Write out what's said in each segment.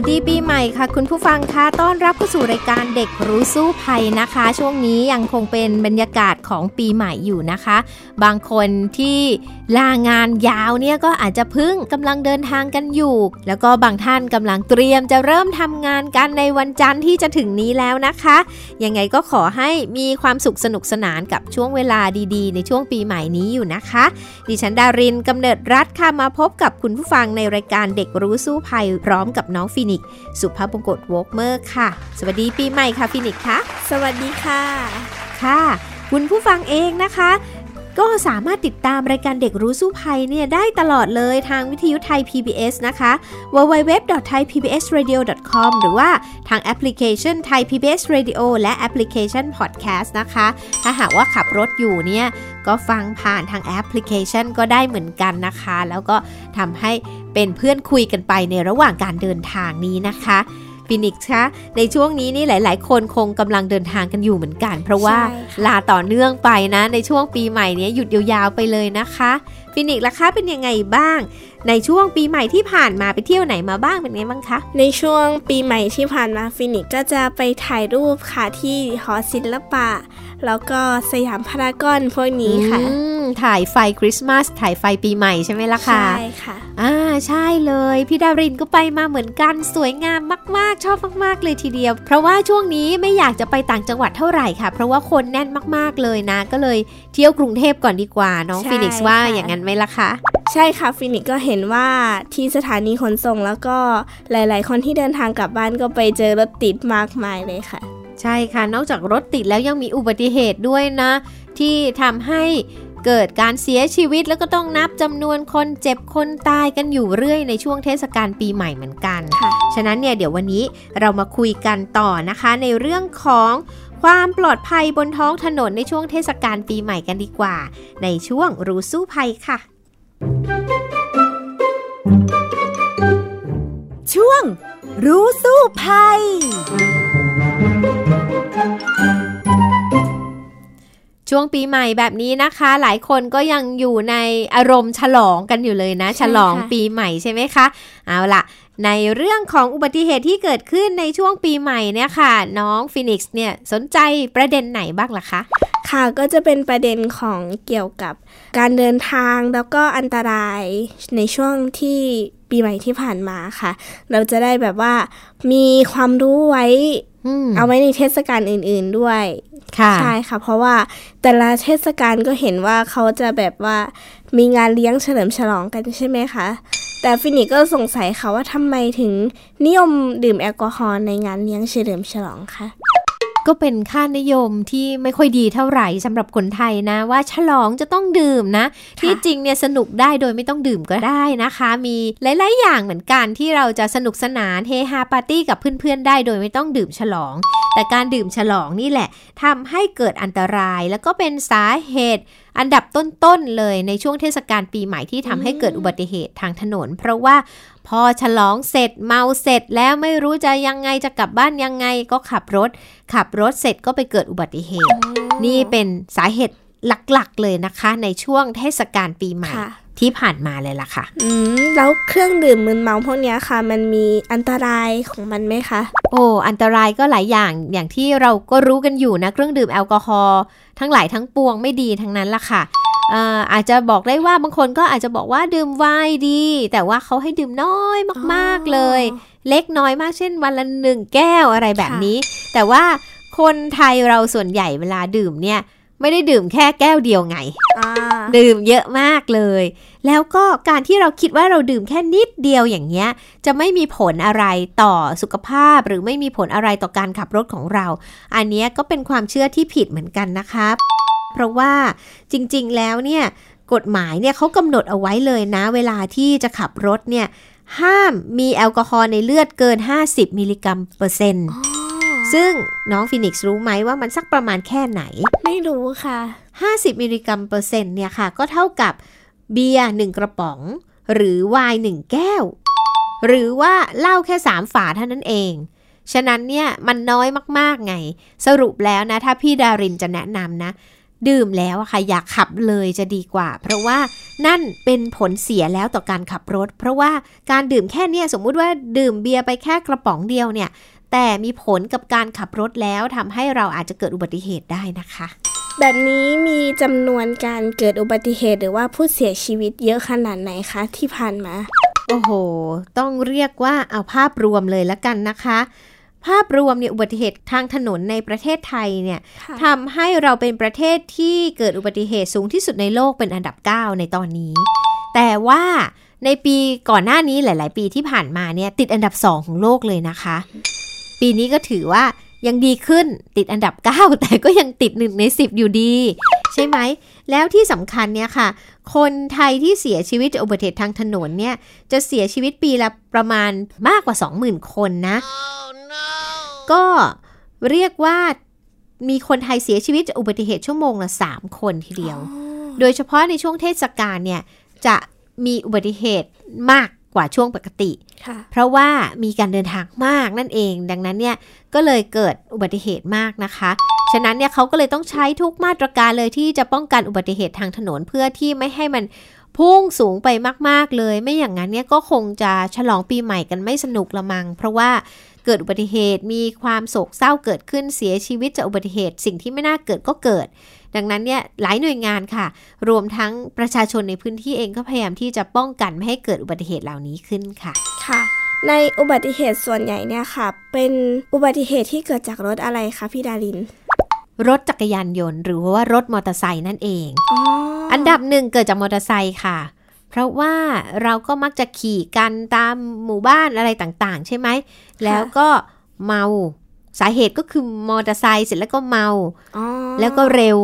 วัสดีปีใหม่ค่ะ คุณผู้ฟังคะต้อนรับเข้าสู่รายการเด็กรู้สู้ภัยนะคะ ช่วงนี้ยังคงเป็นบรรยากาศของปีใหม่อยู่นะคะ บางคนที่ลางานยาวเนี่ยก็อาจจะพึ่งกำลังเดินทางกันอยู่ แล้วก็บางท่านกำลังเตรียมจะเริ่มทำงานกันในวันจันทร์ที่จะถึงนี้แล้วนะคะ ยังไงก็ขอให้มีความสุขสนุกสนานกับช่วงเวลาดีๆ ในช่วงปีใหม่นี้อยู่นะคะ ดิฉันดารินกำเนิดรัฐค่ะมาพบกับคุณผู้ฟังในรายการเด็กรู้สู้ภัยพร้อมกับน้องฟินกซ์สุภาพบงกตวอกเมอร์ค่ะ สวัสดีปีใหม่ค่ะฟินิกซ์คะสวัสดีค่ะ ค่ะ คุณผู้ฟังเองนะคะ ก็สามารถติดตามรายการเด็กรู้สู้ภัยเนี่ยได้ตลอดเลยทางวิทยุไทย PBS นะคะ www.thaipbsradio.com หรือว่าทางแอปพลิเคชัน Thai PBS Radio และแอปพลิเคชัน Podcast นะคะ ถ้าหากว่าขับรถอยู่เนี่ยก็ฟังผ่านทางแอปพลิเคชันก็ได้เหมือนกันนะคะ แล้วก็ทำให้เป็นเพื่อนคุยกันไปในระหว่างการเดินทางนี้นะคะ ฟินิกซ์คะในช่วงนี้นี่หลาย ๆ คนคงกำลังเดินทางกันอยู่เหมือนกัน เพราะว่าใช่ค่ะลาต่อเนื่องไปนะ ในช่วงปีใหม่เนี้ยหยุดยาวๆไปเลยนะคะฟินิกซ์ล่ะคะเป็นยังไงบ้าง ในช่วงปีใหม่ที่ผ่านมาไปเที่ยวไหนมาบ้างเป็นไงบ้างคะ ในช่วงปีใหม่ที่ผ่านมาฟินิกซ์ก็จะไปถ่ายรูปค่ะที่หอศิลปะ แล้วก็สยามพารากอนพวกนี้ค่ะอืมถ่ายไฟคริสต์มาสถ่ายไฟปีใหม่ใช่ไหมล่ะคะใช่ค่ะอ่าใช่เลย พี่ดารินก็ไปมาเหมือนกันสวยงามมาก ๆ ชอบมาก ๆ เลยทีเดียว เพราะว่าช่วงนี้ไม่อยากจะไปต่างจังหวัดเท่าไหร่ค่ะ เพราะว่าคนแน่นมาก ๆ เลยนะ ก็เลยเที่ยวกรุงเทพก่อนดีกว่าน้องใช่ฟินิกซ์ว่าค่ะอย่างนั้นไหมล่ะคะ ใช่ค่ะฟินิกซ์ก็เห็นว่าที่สถานีขนส่งแล้วก็หลาย ๆ คนที่เดินทางกลับบ้านก็ไปเจอรถติดมากมายเลยค่ะ ใช่ค่ะ นอกจากรถติดแล้วยังมีอุบัติเหตุด้วยนะ ที่ทำให้เกิดการเสียชีวิตแล้วก็ต้องนับจำนวนคนเจ็บคนตายกันอยู่เรื่อยในช่วงเทศกาลปีใหม่เหมือนกันค่ะฉะนั้นเนี่ยเดี๋ยววันนี้เรามาคุยกันต่อนะคะ ในเรื่องของความปลอดภัยบนท้องถนนในช่วงเทศกาลปีใหม่กันดีกว่า ในช่วงรู้สู้ภัยค่ะ ช่วง รู้สู้ภัย ช่วงปีใหม่แบบนี้นะคะ หลายคนก็ยังอยู่ในอารมณ์ฉลองกันอยู่เลยนะใช่ฉลองค่ะปีใหม่ใช่ไหมคะ เอาล่ะในเรื่องของอุบัติเหตุที่เกิดขึ้นในช่วงปีใหม่เนี่ยค่ะ น้องฟินิกซ์เนี่ยสนใจประเด็นไหนบ้างล่ะคะ ค่ะก็จะเป็นประเด็นของเกี่ยวกับการเดินทางแล้วก็อันตรายในช่วงที่ปีใหม่ที่ผ่านมาค่ะ เราจะได้แบบว่ามีความรู้ไว้อืมเอาไว้ในเทศกาลอื่น ๆด้วยค่ะใช่ค่ะ เพราะว่าแต่ละเทศกาลก็เห็นว่าเขาจะแบบว่ามีงานเลี้ยงเฉลิมฉลองกันใช่ไหมคะ แต่ฟินิกก็สงสัยค่ะว่าทำไมถึงนิยมดื่มแอลกอฮอล์ในงานเลี้ยงเฉลิมฉลองคะ ก็เป็นค่านิยมที่ไม่ค่อยดีเท่าไหร่สำหรับคนไทยนะ ว่าฉลองจะต้องดื่มนะ ที่จริงเนี่ยสนุกได้โดยไม่ต้องดื่มก็ได้นะคะ มีหลาย ๆ อย่างเหมือนกันที่เราจะสนุกสนานเฮฮาปาร์ตี้กับเพื่อน ๆ ได้โดยไม่ต้องดื่มฉลอง แต่การดื่มฉลองนี่แหละทำให้เกิดอันตรายแล้วก็เป็นสาเหตุ อันดับต้น ๆ เลยในช่วงเทศกาลปีใหม่ที่ทำให้เกิดอุบัติเหตุทางถนน เพราะว่าพอฉลองเสร็จเมาเสร็จแล้วไม่รู้จะยังไงจะกลับบ้านยังไงก็ขับรถ ขับรถเสร็จก็ไปเกิดอุบัติเหตุ นี่เป็นสาเหตุหลัก ๆ เลยนะคะ ในช่วงเทศกาลปีใหม่ค่ะ ที่ผ่านมาเลยล่ะค่ะ อืม แล้วเครื่องดื่มมึนเมาพวกเนี้ยค่ะ มันมีอันตรายของมันไหมคะ โอ้อันตรายก็หลายอย่างอย่างที่เราก็รู้กันอยู่นะเครื่องดื่มแอลกอฮอล์ทั้งหลายทั้งปวงไม่ดีทั้งนั้นล่ะค่ะเอ่ออาจจะบอกได้ว่าบางคนก็อาจจะบอกว่าดื่มไวน์ดี แต่ว่าเขาให้ดื่มน้อยมากๆเลย เล็กน้อยมากเช่นวันละหนึ่งแก้วอะไรแบบนี้ แต่ว่าคนไทยเราส่วนใหญ่เวลาดื่มเนี่ย ไม่ได้ดื่มแค่แก้วเดียวไงอ่าดื่มเยอะมากเลย แล้วก็การที่เราคิดว่าเราดื่มแค่นิดเดียวอย่างเงี้ย จะไม่มีผลอะไรต่อสุขภาพ หรือไม่มีผลอะไรต่อการขับรถของเรา อันเนี้ยก็เป็นความเชื่อที่ผิดเหมือนกันนะคะเพราะว่าจริงๆแล้วเนี่ยกฎหมายเนี่ยเขากำหนดเอาไว้เลยนะ เวลาที่จะขับรถเนี่ยห้ามมีแอลกอฮอล์ในเลือดเกิน 50 มิลลิกรัมเปอร์เซ็นต์ซึ่งน้องฟินิกซ์รู้ไหมว่ามันสักประมาณแค่ไหน ไม่รู้ค่ะ 50 มิลลิกรัมเปอร์เซ็นต์เนี่ยค่ะ ก็เท่ากับ เบียร์หนึ่งกระป๋อง หรือไวน์หนึ่งแก้ว หรือว่าเหล้าแค่3ฝาเท่านั้นเอง ฉะนั้นเนี่ยมันน้อยมากๆไง สรุปแล้วนะ ถ้าพี่ดารินจะแนะนำนะ ดื่มแล้วค่ะอย่าขับเลยจะดีกว่า เพราะว่านั่นเป็นผลเสียแล้วต่อการขับรถ เพราะว่าการดื่มแค่เนี้ยสมมุติว่าดื่มเบียร์ไปแค่กระป๋องเดียวเนี่ยแต่มีผลกับการขับรถแล้วทำให้เราอาจจะเกิดอุบัติเหตุได้นะคะ แบบนี้มีจำนวนการเกิดอุบัติเหตุหรือว่าผู้เสียชีวิตเยอะขนาดไหนคะที่ผ่านมา โอ้โห ต้องเรียกว่าเอาภาพรวมเลยละกันนะคะ ภาพรวมเนี่ยอุบัติเหตุทางถนนในประเทศไทยเนี่ยค่ะทำให้เราเป็นประเทศที่เกิดอุบัติเหตุสูงที่สุดในโลกเป็นอันดับ 9 ในตอนนี้ แต่ว่าในปีก่อนหน้านี้หลาย ๆ ปีที่ผ่านมาเนี่ยติดอันดับ 2 ของโลกเลยนะคะ ปีนี้ก็ถือว่า ยังดีขึ้นติดอันดับ 9 แต่ก็ยังติด 1 ใน 10 อยู่ดี ใช่ไหม แล้วที่สำคัญเนี่ยค่ะ คนไทยที่เสียชีวิตจากอุบัติเหตุทางถนนเนี่ย จะเสียชีวิตปีละประมาณมากกว่า 20,000 คนนะก็เรียกว่ามีคนไทยเสียชีวิตจากอุบัติเหตุชั่วโมงละ 3 คนทีเดียวโดยเฉพาะในช่วงเทศกาลเนี่ย จะมีอุบัติเหตุมากก ว่าช่วงปกติค่ะเพราะว่ามีการเดินทางมากนั่นเอง ดังนั้นเนี่ยก็เลยเกิดอุบัติเหตุมากนะคะ ฉะนั้นเนี่ยเขาก็เลยต้องใช้ทุกมาตรการเลยที่จะป้องกันอุบัติเหตุทางถนนเพื่อที่ไม่ให้มันพุ่งสูงไปมาก ๆ เลย ไม่อย่างนั้นเนี่ยก็คงจะฉลองปีใหม่กันไม่สนุกละมัง เพราะว่าเกิดอุบัติเหตุมีความโศกเศร้าเกิดขึ้นเสียชีวิตจากอุบัติเหตุ สิ่งที่ไม่น่าเกิดก็เกิด ดังนั้นเนี่ยหลายหน่วยงานค่ะ รวมทั้งประชาชนในพื้นที่เองก็พยายามที่จะป้องกันไม่ให้เกิดอุบัติเหตุเหล่านี้ขึ้นค่ะ ค่ะ ในอุบัติเหตุส่วนใหญ่เนี่ยค่ะ เป็นอุบัติเหตุที่เกิดจากรถอะไรคะพี่ดาริน รถจักรยานยนต์ หรือว่ารถมอเตอร์ไซค์นั่นเองอ๋ออันดับหนึ่งเกิดจากมอเตอร์ไซค์ค่ะเพราะว่าเราก็มักจะขี่กันตามหมู่บ้านอะไรต่างๆ ใช่ไหม แล้วก็เมา สาเหตุก็คือมอเตอร์ไซค์เสร็จแล้วก็เมาอ๋อแล้วก็เร็ว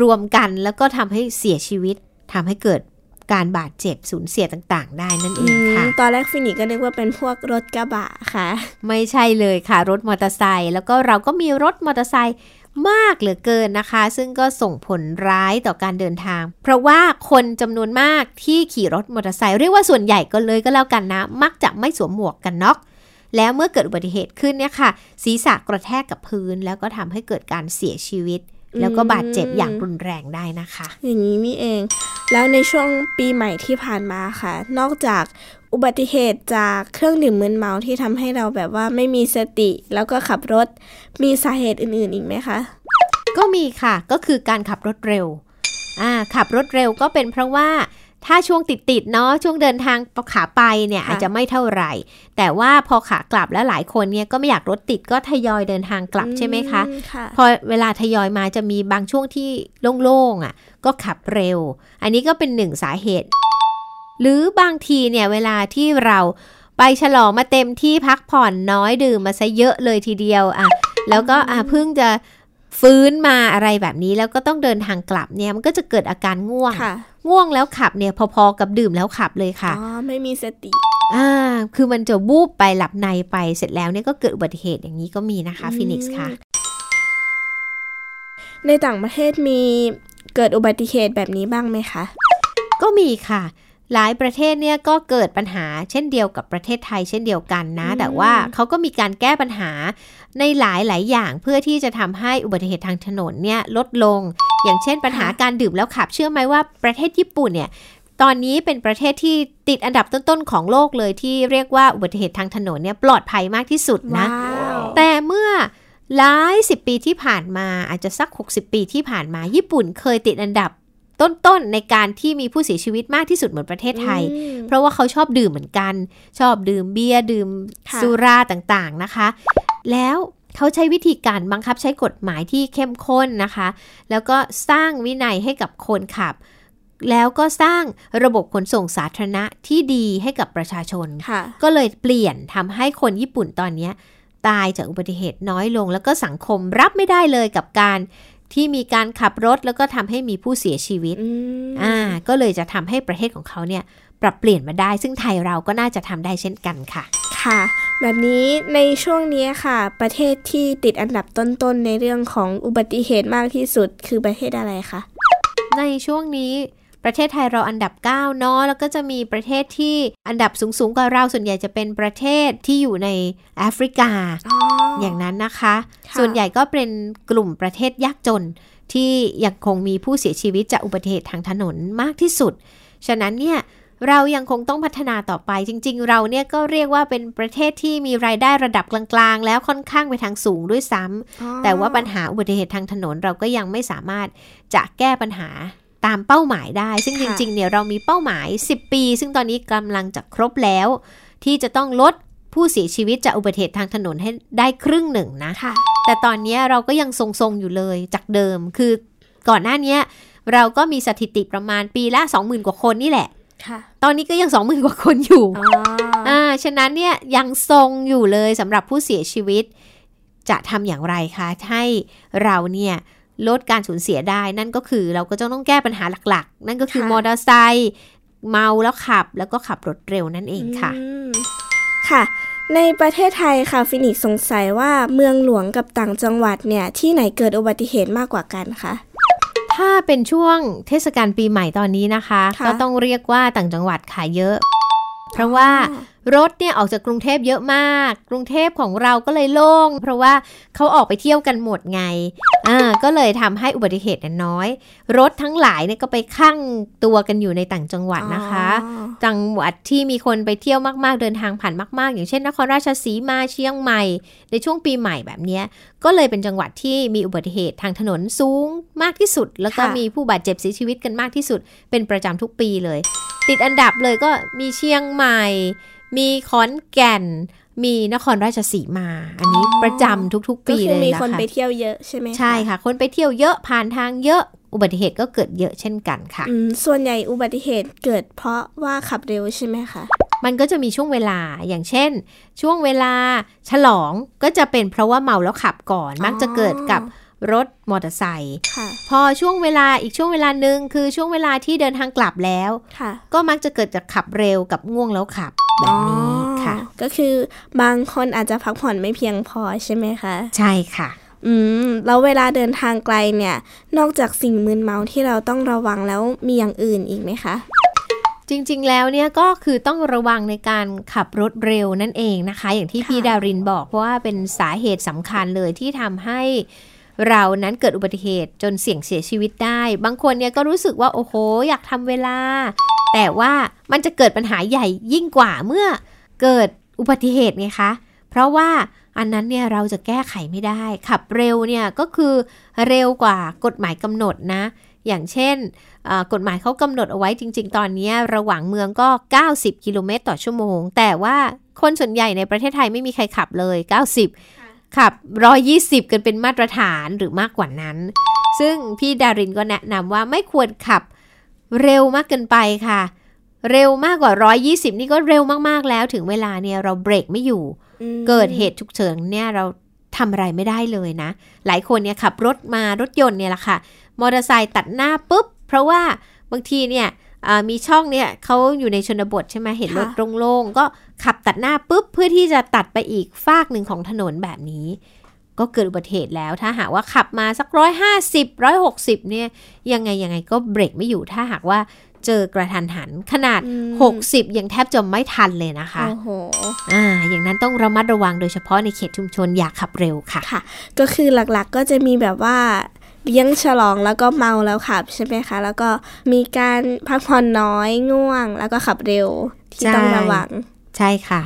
รวมกันแล้วก็ทำให้เสียชีวิตทำให้เกิดการบาดเจ็บสูญเสียต่างๆ ได้นั่นเออืมค่ะ ตอนแรกฟินิกซ์ก็นึกว่าเป็นพวกรถกระบะค่ะ ไม่ใช่เลยค่ะ รถมอเตอร์ไซค์แล้วก็เราก็มีรถมอเตอร์ไซค์มากเหลือเกินนะคะ ซึ่งก็ส่งผลร้ายต่อการเดินทาง เพราะว่าคนจำนวนมากที่ขี่รถมอเตอร์ไซค์เรียกว่าส่วนใหญ่ก็เลยก็แล้วกันนะ มักจะไม่สวมหมวกกันน็อก แล้วเมื่อเกิดอุบัติเหตุขึ้นเนี่ยค่ะ ศีรษะกระแทกกับพื้น แล้วก็ทำให้เกิดการเสียชีวิต แล้วก็บาดเจ็บอย่างรุนแรงได้นะคะ อย่างนี้นี่เอง แล้วในช่วงปีใหม่ที่ผ่านมาค่ะ นอกจากอุบัติเหตุจากเครื่องดื่มมึนเมาที่ทำให้เราแบบว่าไม่มีสติ แล้วก็ขับรถมีสาเหตุอื่น ๆ อีกไหมคะ ก็มีค่ะก็คือการขับรถเร็วอ่าขับรถเร็วก็เป็นเพราะว่า ถ้าช่วงติดๆเนาะช่วงเดินทางขาไปเนี่ยค่ะอาจจะไม่เท่าไหร่ แต่ว่าพอขากลับแล้วหลายคนเนี่ยก็ไม่อยากรถติดก็ทยอยเดินทางกลับใช่ไหมคะอืค่ะพอเวลาทยอยมาจะมีบางช่วงที่โล่งๆอะก็ขับเร็ว อันนี้ก็เป็นหนึ่งสาเหตุ หรือบางทีเนี่ยเวลาที่เราไปฉลองมาเต็มที่พักผ่อนน้อยดื่มมาซะเยอะเลยทีเดียวอะแล้วก็อะเพิ่งจะฟื้นมาอะไรแบบนี้แล้วก็ต้องเดินทางกลับเนี่ยมันก็จะเกิดอาการง่วงค่ะ ง่วงแล้วขับเนี่ยพอๆกับดื่มแล้วขับเลยค่ะอ๋อไม่มีสติอ่าคือมันจะวูบไปหลับในไปเสร็จแล้วเนี่ยก็เกิดอุบัติเหตุอย่างนี้ก็มีนะคะฟินิกส์ค่ะ ในต่างประเทศมีเกิดอุบัติเหตุแบบนี้บ้างไหมคะ ก็มีค่ะ หลายประเทศเนี่ยก็เกิดปัญหาเช่นเดียวกับประเทศไทยเช่นเดียวกันนะอืมแต่ว่าเขาก็มีการแก้ปัญหาในหลายหลายๆอย่างเพื่อที่จะทำให้อุบัติเหตุทางถนนเนี่ยลดลง อย่างเช่นปัญหาการดื่มแล้วขับเชื่อไหมว่าประเทศญี่ปุ่นเนี่ยตอนนี้เป็นประเทศที่ติดอันดับต้นๆของโลกเลยที่เรียกว่าอุบัติเหตุทางถนนเนี่ยปลอดภัยมากที่สุดนะว้าวแต่เมื่อหลายสิบปีที่ผ่านมาอาจจะสัก 60 ปีที่ผ่านมาญี่ปุ่นเคยติดอันดับต้นๆในการที่มีผู้เสียชีวิตมากที่สุดเหมือนประเทศไทยอืมเพราะว่าเขาชอบดื่มเหมือนกัน ชอบดื่มเบียร์ดื่มค่ะสุราต่างๆนะคะ แล้ว เขาใช้วิธีการบังคับใช้กฎหมายที่เข้มข้นนะคะ แล้วก็สร้างวินัยให้กับคนขับ แล้วก็สร้างระบบขนส่งสาธารณะที่ดีให้กับประชาชนค่ะก็เลยเปลี่ยนทำให้คนญี่ปุ่นตอนเนี้ยตายจากอุบัติเหตุน้อยลง แล้วก็สังคมรับไม่ได้เลยกับการที่มีการขับรถแล้วก็ทำให้มีผู้เสียชีวิตอืมอ่า ก็เลยจะทำให้ประเทศของเขาเนี่ย ปรับเปลี่ยนมาได้ ซึ่งไทยเราก็น่าจะทำได้เช่นกันค่ะ ค่ะ แบบนี้ในช่วงนี้ค่ะ ประเทศที่ติดอันดับต้นๆในเรื่องของอุบัติเหตุมากที่สุดคือประเทศอะไรคะในช่วงนี้ประเทศไทยเราอันดับ9เนาะแล้วก็จะมีประเทศที่อันดับสูงๆกว่าเราส่วนใหญ่จะเป็นประเทศที่อยู่ในแอฟริกาอย่างนั้นนะคะค่ะส่วนใหญ่ก็เป็นกลุ่มประเทศยากจน ที่ยังคงมีผู้เสียชีวิตจากอุบัติเหตุทางถนนมากที่สุด ฉะนั้นเนี่ย เรายังคงต้องพัฒนาต่อไป จริง ๆ เราเนี่ยก็เรียกว่าเป็นประเทศที่มีรายได้ระดับกลางๆ แล้วค่อนข้างไปทางสูงด้วยซ้ำแต่ว่าปัญหาอุบัติเหตุทางถนนเราก็ยังไม่สามารถจะแก้ปัญหาตามเป้าหมายได้ ซึ่งจค่ะริง ๆ เนี่ยเรามีเป้าหมาย 10 ปี ซึ่งตอนนี้กำลังจะครบแล้ว ที่จะต้องลดผู้เสียชีวิตจากอุบัติเหตุทางถนนให้ได้ครึ่งหนึ่งนะค่ะแต่ตอนนี้เราก็ยังทรงๆอยู่เลยจากเดิม คือก่อนหน้านี้เราก็มีสถิติประมาณปีละ 20,000 กว่าคนนี่แหละค่ะ ตอนนี้ก็ยัง20,000กว่าคนอยู่อ๋ออ่าฉะนั้นเนี่ยยังทรงอยู่เลยสำหรับผู้เสียชีวิต จะทำอย่างไรคะให้เราเนี่ยลดการสูญเสียได้นั่นก็คือเราก็จะต้องแก้ปัญหาหลักๆ นั่นก็คือมอเตอร์ไซค์เมาแล้วขับแล้วก็ขับรถเร็วนั่นเองค่ะอืมค่ะ ในประเทศไทยค่ะฟินิกซ์สงสัยว่าเมืองหลวงกับต่างจังหวัดเนี่ยที่ไหนเกิดอุบัติเหตุมากกว่ากันคะ ถ้าเป็นช่วงเทศกาลปีใหม่ตอนนี้นะคะค่ะก็ต้องเรียกว่าต่างจังหวัดขายเยอะ เพราะว่ารถเนี่ยออกจากกรุงเทพเยอะมาก กรุงเทพของเราก็เลยโล่ง เพราะว่าเขาออกไปเที่ยวกันหมดไงอ่าก็เลยทำให้อุบัติเหตุน่ะน้อย รถทั้งหลายเนี่ยก็ไปข้างตัวกันอยู่ในต่างจังหวัดนะคะอ๋อจังหวัดที่มีคนไปเที่ยวมากๆ เดินทางผ่านมากๆ อย่างเช่น นครราชสีมาเชียงใหม่ ในช่วงปีใหม่แบบเนี้ยก็เลยเป็นจังหวัดที่มีอุบัติเหตุทางถนนสูงมากที่สุด แล้วก็ค่ะมีผู้บาดเจ็บเสียชีวิตกันมากที่สุด เป็นประจำทุกปีเลย ติดอันดับเลยก็มีเชียงใหม่ มีขอนแก่น มีนครราชสีมา อันนี้ประจำทุกๆก็ปีคืเลอยมีนะคนคะไปเที่ยวเยอะใช่ไหมคะใช่ค่ะ คนไปเที่ยวเยอะผ่านทางเยอะอุบัติเหตุก็เกิดเยอะเช่นกันค่ะอืมส่วนใหญ่อุบัติเหตุเกิดเพราะว่าขับเร็วใช่ไหมคะ มันก็จะมีช่วงเวลา อย่างเช่น ช่วงเวลาฉลองก็จะเป็นเพราะว่าเมาแล้วขับก่อน มักจะเกิดกับรถมอเตอร์ไซค์ค่ะพอช่วงเวลาอีกช่วงเวลาหนึ่งคือช่วงเวลาที่เดินทางกลับแล้วค่ะก็มักจะเกิดจากขับเร็วกับง่วงแล้วขับ แบบนี้ค่ะอ๋อก็คือบางคนอาจจะพักผ่อนไม่เพียงพอใช่ไหมคะ ใช่ค่ะอืมแล้วเวลาเดินทางไกลเนี่ย นอกจากสิ่งมึนเมาที่เราต้องระวังแล้วมีอย่างอื่นอีกไหมคะ จริงๆแล้วเนี่ยก็คือต้องระวังในการขับรถเร็วนั่นเองนะคะ อย่างที่ค่ะพี่ดารินบอกเพราะว่าเป็นสาเหตุสำคัญเลยที่ทำให้ เรานั้นเกิดอุบัติเหตุจนเสี่ยงเสียชีวิตได้ บางคนเนี่ยก็รู้สึกว่าโอ้โห อยากทำเวลา แต่ว่ามันจะเกิดปัญหาใหญ่ยิ่งกว่าเมื่อเกิดอุบัติเหตุไงคะ เพราะว่าอันนั้นเนี่ยเราจะแก้ไขไม่ได้ ขับเร็วเนี่ยก็คือเร็วกว่ากฎหมายกำหนดนะ อย่างเช่นกฎหมายเขากำหนดเอาไว้จริง ๆ ตอนนี้ระหว่างเมืองก็ 90 กิโลเมตรต่อชั่วโมง แต่ว่าคนส่วนใหญ่ในประเทศไทยไม่มีใครขับเลย 90 ขับ 120 กันเป็นมาตรฐานหรือมากกว่านั้น ซึ่งพี่ดารินก็แนะนำว่าไม่ควรขับเร็วมากเกินไปค่ะ เร็วมากกว่า 120 นี่ก็เร็วมากๆแล้วถึงเวลาเนี่ยเราเบรกไม่อยู่อืมเกิดเหตุฉุกเฉินเนี่ยเราทำอะไรไม่ได้เลยนะ หลายคนเนี่ยขับรถมารถยนต์เนี่ยแหละค่ะ มอเตอร์ไซค์ตัดหน้าปุ๊บ เพราะว่าบางทีเนี่ยอ่า มีช่องเนี่ยเขาอยู่ในชนบทใช่ไหมเห็นรถโล่งๆก็ขับตัดหน้าปุ๊บเพื่อที่จะตัดไปอีกฟากหนึ่งของถนนแบบนี้ ก็เกิดอุบัติเหตุแล้วถ้าหากว่าขับมาสักร้อยห้าสิบร้อยหกสิบเนี่ยยังไงยังไงก็เบรกไม่อยู่ถ้าหากว่าเจอกระทันหันขนาดอืม60 ยังแทบจะไม่ทันเลยนะคะโอ้โหอ่าอย่างนั้นต้องระมัดระวังโดยเฉพาะในเขตชุมชนอย่าขับเร็วค่ะค่ะ ก็คือหลักๆก็จะมีแบบว่า เลี้ยงฉลองแล้วก็เมาแล้วขับใช่ไหมคะ แล้วก็มีการพักผ่อนน้อยง่วง แล้วก็ขับเร็วที่ต้องใช่ระวัง ใช่ค่ะ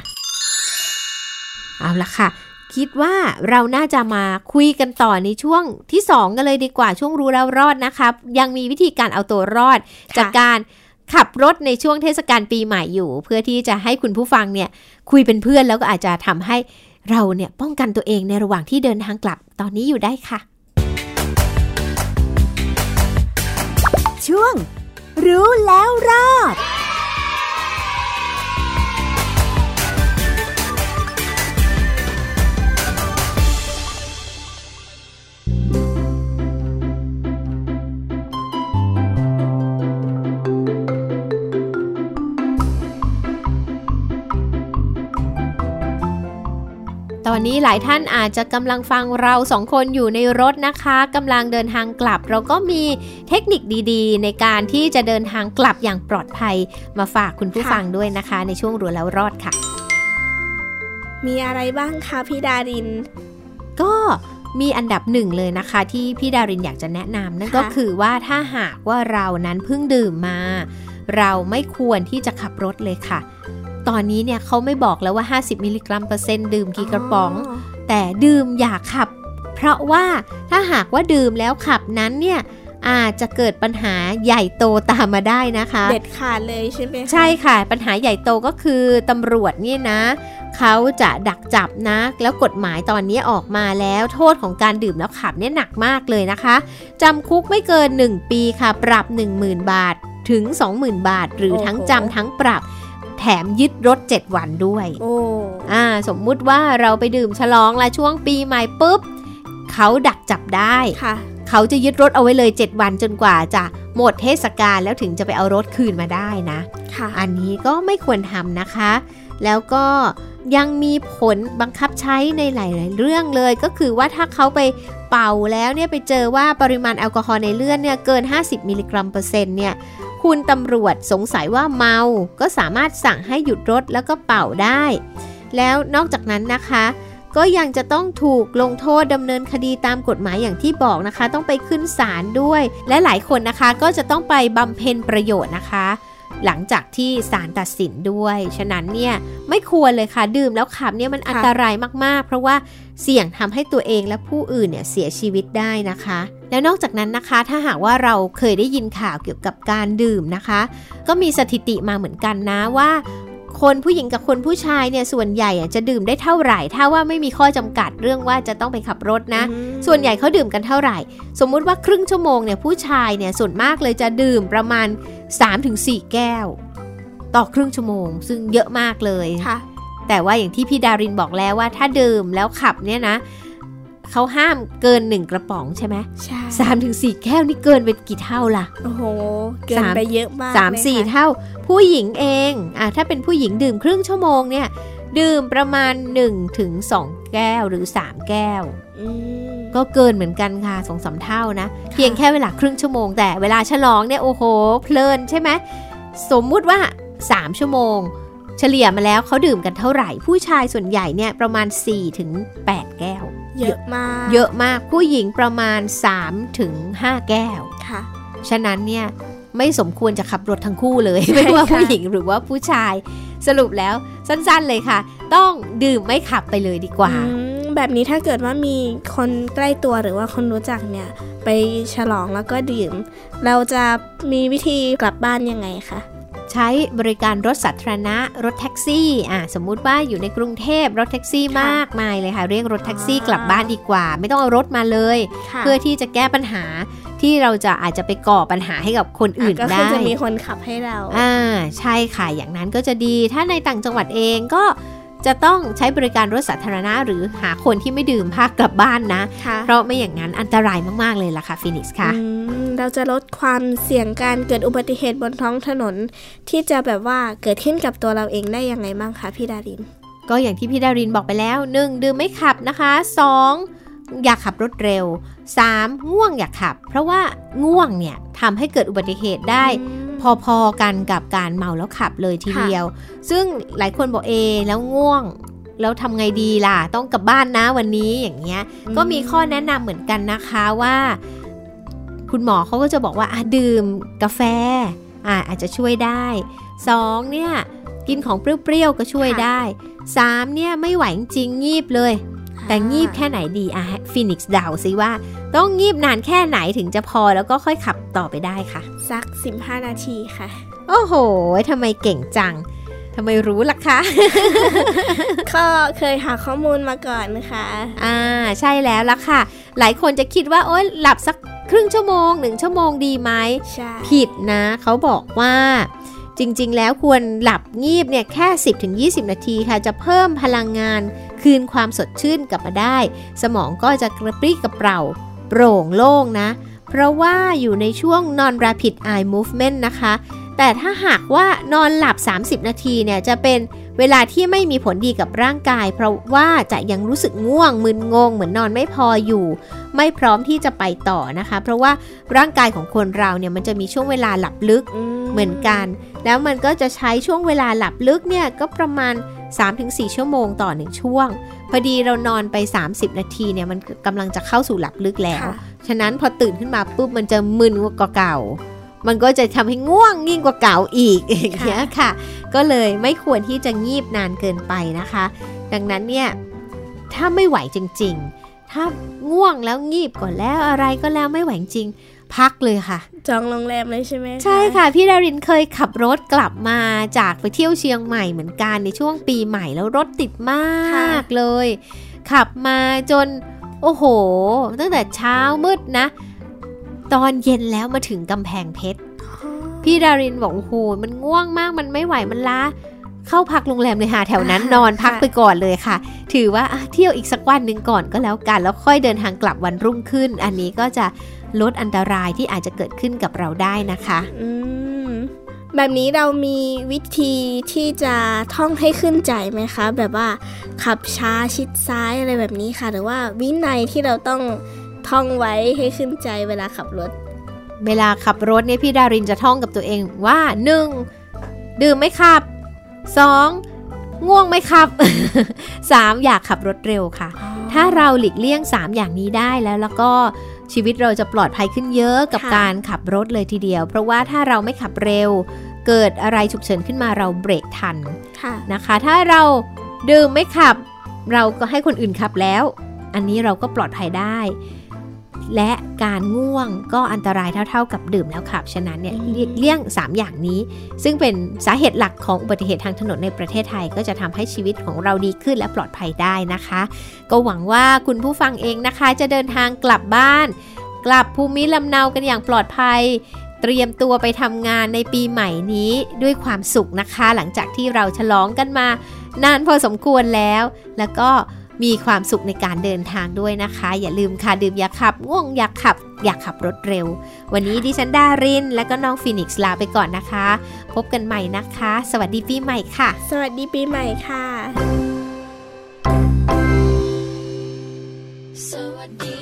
เอาละค่ะ คิดว่าเราน่าจะมาคุยกันต่อในช่วงที่2กันเลยดีกว่าช่วงรู้แล้วรอดนะครับยังมีวิธีการเอาตัวรอดค่ะจากการขับรถในช่วงเทศกาลปีใหม่อยู่ เพื่อที่จะให้คุณผู้ฟังเนี่ย คุยเป็นเพื่อนแล้วก็อาจจะทำให้เราเนี่ยป้องกันตัวเองในระหว่างที่เดินทางกลับตอนนี้อยู่ได้ค่ะ ช่วง รู้แล้วรอด อนนี้หลายท่านอาจจะกำลังฟังเราสองคนอยู่ในรถนะคะกำลังเดินทางกลับ เราก็มีเทคนิคดีๆ ในการที่จะเดินทางกลับอย่างปลอดภัย มาฝากคุณผู้ฟังด้วยนะคะ ในช่วงรัวแล้วรอดค่ะ มีอะไรบ้างคะพี่ดาริน ก็มีอันดับหนึ่งเลยนะคะ ที่พี่ดารินอยากจะแนะนำนั่นก็คือว่าถ้าหากว่าเรานั้นเพิ่งดื่มมา เราไม่ควรที่จะขับรถเลยค่ะ ตอนนี้เนี่ยเขาไม่บอกแล้วว่า 50 มิลลิกรัมเปอร์เซ็นต์ดื่มกี่กระป๋อง แต่ดื่มอย่าขับ เพราะว่าถ้าหากว่าดื่มแล้วขับนั้นเนี่ยอาจจะเกิดปัญหาใหญ่โตตามมาได้นะคะ เด็ดขาดเลยใช่ไหมใช่ค่ะ ปัญหาใหญ่โตก็คือตำรวจเนี่ยนะเขาจะดักจับนะแล้วกฎหมายตอนนี้ออกมาแล้วโทษของการดื่มแล้วขับเนี่ยหนักมากเลยนะคะจำคุกไม่เกิน 1 ปีค่ะ ปรับ 10,000 บาทถึง 20,000 บาท หรือทั้งจำทั้งปรับ แถมยึดรถ 7 วันด้วย โอ้อ่าสมมุติว่าเราไปดื่มฉลองละช่วงปีใหม่ปุ๊บเขาดักจับได้ค่ะเขาจะยึดรถเอาไว้เลย 7 วันจนกว่าจะหมดเทศกาลแล้วถึงจะไปเอารถคืนมาได้นะค่ะอันนี้ก็ไม่ควรทำนะคะ แล้วก็ยังมีผลบังคับใช้ในหลาย ๆ เรื่องเลยก็คือว่าถ้าเขาไปเป่าแล้วเนี่ยไปเจอว่าปริมาณแอลกอฮอล์ในเลือดเนี่ยเกิน 50 มิลลิกรัมเปอร์เซ็นต์เนี่ย คุณตำรวจสงสัยว่าเมา ก็สามารถสั่งให้หยุดรถแล้วก็เป่าได้ แล้วนอกจากนั้นนะคะ ก็ยังจะต้องถูกลงโทษดำเนินคดีตามกฎหมายอย่างที่บอกนะคะ ต้องไปขึ้นศาลด้วย และหลายคนนะคะก็จะต้องไปบำเพ็ญประโยชน์นะคะ หลังจากที่ศาลตัดสินด้วย ฉะนั้นเนี่ยไม่ควรเลยค่ะดื่มแล้วขับเนี่ยมันอันตรายมากๆ เพราะว่าเสี่ยงทำให้ตัวเองและผู้อื่นเนี่ยเสียชีวิตได้นะคะ แล้วนอกจากนั้นนะคะ ถ้าหากว่าเราเคยได้ยินข่าวเกี่ยวกับการดื่มนะคะ ก็มีสถิติมาเหมือนกันนะว่า คนผู้หญิงกับคนผู้ชายเนี่ยส่วนใหญ่อะจะดื่มได้เท่าไหร่ ถ้าว่าไม่มีข้อจำกัดเรื่องว่าจะต้องไปขับรถนะอืมส่วนใหญ่เขาดื่มกันเท่าไหร่ สมมุติว่าครึ่งชั่วโมงเนี่ยผู้ชายเนี่ยส่วนมากเลยจะดื่มประมาณ 3-4 แก้ว ต่อครึ่งชั่วโมง ซึ่งเยอะมากเลยค่ะแต่ว่าอย่างที่พี่ดารินบอกแล้วว่าถ้าดื่มแล้วขับเนี่ยนะ เขาห้ามเกินหนึ่งกระป๋องใช่ไหมใช่สามถึงสี่แก้วนี่เกินไปกี่เท่าล่ะ โอ้โห เกินสามไปเยอะมากสามเลยสี่ค่ะเท่า ผู้หญิงเองอะถ้าเป็นผู้หญิงดื่มครึ่งชั่วโมงเนี่ย ดื่มประมาณ1ถึง2แก้วหรือ 3 แก้วอืมก็เกินเหมือนกันค่ะสองสามเท่านะ เพียงแค่เวลาครึ่งชั่วโมง แต่เวลาฉลองเนี่ยโอ้โห เพลินใช่ไหมสมมุติว่า 3 ชั่วโมง เฉลี่ยมาแล้วเขาดื่มกันเท่าไหร่ ผู้ชายส่วนใหญ่เนี่ยประมาณ4ถึง8แก้ว เยอะมาก เยอะมากผู้หญิงประมาณ 3 ถึง 5 แก้วค่ะ ฉะนั้นเนี่ยไม่สมควรจะขับรถทั้งคู่เลย ไม่ว่าค่ะผู้หญิงหรือว่าผู้ชาย สรุปแล้วสั้นๆเลยค่ะ ต้องดื่มไม่ขับไปเลยดีกว่าอืมแบบนี้ถ้าเกิดว่ามีคนใกล้ตัวหรือว่าคนรู้จักเนี่ย ไปฉลองแล้วก็ดื่ม เราจะมีวิธีกลับบ้านยังไงคะ ใช้บริการรถสาธารณะรถแท็กซี่อะสมมุติว่าอยู่ในกรุงเทพรถแท็กซี่ค่ะมากมายเลยค่ะเรียกรถแท็กซี่อ่ากลับบ้านดีกว่า ไม่ต้องเอารถมาเลยค่ะเพื่อที่จะแก้ปัญหาที่เราจะอาจจะไปก่อปัญหาให้กับคนอื่นก็ได้คือจะมีคนขับให้เราอ่าใช่ค่ะอย่างนั้นก็จะดีถ้าในต่างจังหวัดเองก็ จะต้องใช้บริการรถสาธารณะหรือหาคนที่ไม่ดื่มพากลับบ้านนะค่ะเพราะไม่อย่างนั้นอันตรายมากๆเลยล่ะค่ะฟินิกซ์ค่ะอืมเราจะลดความเสี่ยงการเกิดอุบัติเหตุบนท้องถนน ที่จะแบบว่าเกิดขึ้นกับตัวเราเองได้ยังไงบ้างคะพี่ดาริน ก็อย่างที่พี่ดารินบอกไปแล้ว 1. ดื่มไม่ขับนะคะ 2. อย่าขับรถเร็ว 3. ง่วงอย่าขับ เพราะว่าง่วงเนี่ยทำให้เกิดอุบัติเหตุได้ พอๆกันกับการเมาแล้วขับเลยทีค่ะเดียว ซึ่งหลายคนบอกเอแล้วง่วง แล้วทำไงดีล่ะ ต้องกลับบ้านนะวันนี้อย่างเงี้ย ก็มีข้อแนะนำเหมือนกันนะคะว่า คุณหมอเขาก็จะบอกว่าอะดื่มกาแฟอะอาจจะช่วยได้สองเนี่ยกินของเปรี้ยวๆก็ช่วยได้สามเนี่ยไม่ไหวจริงๆงีบเลย แต่งีบแค่ไหนดีอะฟินิกซ์เดาซิว่า ต้องงีบนานแค่ไหนถึงจะพอแล้วก็ค่อยขับต่อไปได้ค่ะ สัก 15 นาทีค่ะ โอ้โหทำไมเก่งจังทำไมรู้ล่ะคะ ก็เคยหาข้อมูลมาก่อนนะคะอ่า ใช่แล้วล่ะค่ะ หลายคนจะคิดว่า โอ๊ยหลับสักครึ่งชั่วโมงหนึ่งชั่วโมงดีไหมใช่ผิดนะ เขาบอกว่าจริง ๆ แล้วควรหลับงีบเนี่ยแค่ 10-20 นาทีค่ะ จะเพิ่มพลังงาน คืนความสดชื่นกลับมาได้ สมองก็จะกระปรี้กระเปร่า โปร่งโล่งนะ เพราะว่าอยู่ในช่วง non rapid eye movement นะคะ แต่ถ้าหากว่านอนหลับ 30 นาทีเนี่ยจะเป็นเวลาที่ไม่มีผลดีกับร่างกาย เพราะว่าจะยังรู้สึกง่วงมึนงง เหมือนนอนไม่พออยู่ ไม่พร้อมที่จะไปต่อนะคะ เพราะว่าร่างกายของคนเราเนี่ยมันจะมีช่วงเวลาหลับลึกเหมือนกัน แล้วมันก็จะใช้ช่วงเวลาหลับลึกเนี่ยก็ประมาณ 3-4 ชั่วโมงต่อหนึ่งช่วง พอดีเรานอนไป 30 นาทีเนี่ยมันกำลังจะเข้าสู่หลับลึกแล้ว ฉะนั้นพอตื่นขึ้นมาปุ๊บมันจะมึนกว่าเก่า มันก็จะทำให้ง่วงยิ่งกว่าเก่าอีกอย่างเงี้ยค่ะ ก็เลยไม่ควรที่จะงีบนานเกินไปนะคะ ดังนั้นเนี่ยถ้าไม่ไหวจริง ๆ ถ้าง่วงแล้วงีบก่อนแล้วอะไรก็แล้วไม่ไหวจริง พักเลยค่ะ จองโรงแรมเลยใช่ไหมใช่ค่ะ พี่ดารินเคยขับรถกลับมาจากไปเที่ยวเชียงใหม่เหมือนกันในช่วงปีใหม่แล้วรถติดมากเลย ขับมาจนโอ้โห ตั้งแต่เช้ามืดนะ ตอนเย็นแล้วมาถึงกำแพงเพชรพี่ดารินบอกโอ้โหมันง่วงมากมันไม่ไหวมันล้าเข้าพักโรงแรมเลยค่ะแถวนั้นนอนพักไปก่อนเลยค่ะ ถือว่าเที่ยวอีกสักวันหนึ่งก่อนก็แล้วกัน แล้วค่อยเดินทางกลับวันรุ่งขึ้น อันนี้ก็จะ ลดอันตรายที่อาจจะเกิดขึ้นกับเราได้นะคะอืมแบบนี้เรามีวิธีที่จะท่องให้ขึ้นใจไหมคะ แบบว่าขับช้าชิดซ้ายอะไรแบบนี้ค่ะ หรือว่าวินัยที่เราต้องท่องไว้ให้ขึ้นใจเวลาขับรถ เวลาขับรถเนี่ยพี่ดารินจะท่องกับตัวเองว่า 1. ดื่มไม่ขับ 2. ง่วงไม่ขับ 3. อยากขับรถเร็วค่ะ ถ้าเราหลีกเลี่ยง 3 อย่างนี้ได้แล้วแล้วก็ ชีวิตเราจะปลอดภัยขึ้นเยอะกับค่ะการขับรถเลยทีเดียว เพราะว่าถ้าเราไม่ขับเร็ว เกิดอะไรฉุกเฉินขึ้นมาเราเบรกทันค่ะนะคะ ถ้าเราดื่มไม่ขับ เราก็ให้คนอื่นขับแล้ว อันนี้เราก็ปลอดภัยได้ และการง่วงก็อันตรายเท่า ๆ กับดื่มแล้วขับ ฉะนั้นเนี่ยอืมเลี่ยงเลี่ยง 3 อย่างนี้ ซึ่งเป็นสาเหตุหลักของอุบัติเหตุทางถนนในประเทศไทย ก็จะทำให้ชีวิตของเราดีขึ้นและปลอดภัยได้นะคะ ก็หวังว่าคุณผู้ฟังเองนะคะ จะเดินทางกลับบ้าน กลับภูมิลำเนากันอย่างปลอดภัยเตรียมตัวไปทำงานในปีใหม่นี้ด้วยความสุขนะคะ หลังจากที่เราฉลองกันมานานพอสมควรแล้ว แล้วก็ มีความสุขในการเดินทางด้วยนะคะ อย่าลืมค่ะดื่มอยาขับ ง่วงอยาขับ อยากขับรถเร็ว วันนี้ดิฉันดาริน และก็น้องฟินิกส์ลาไปก่อนนะคะ พบกันใหม่นะคะ สวัสดีปีใหม่ค่ะ สวัสดีปีใหม่ค่ะ สวัสดี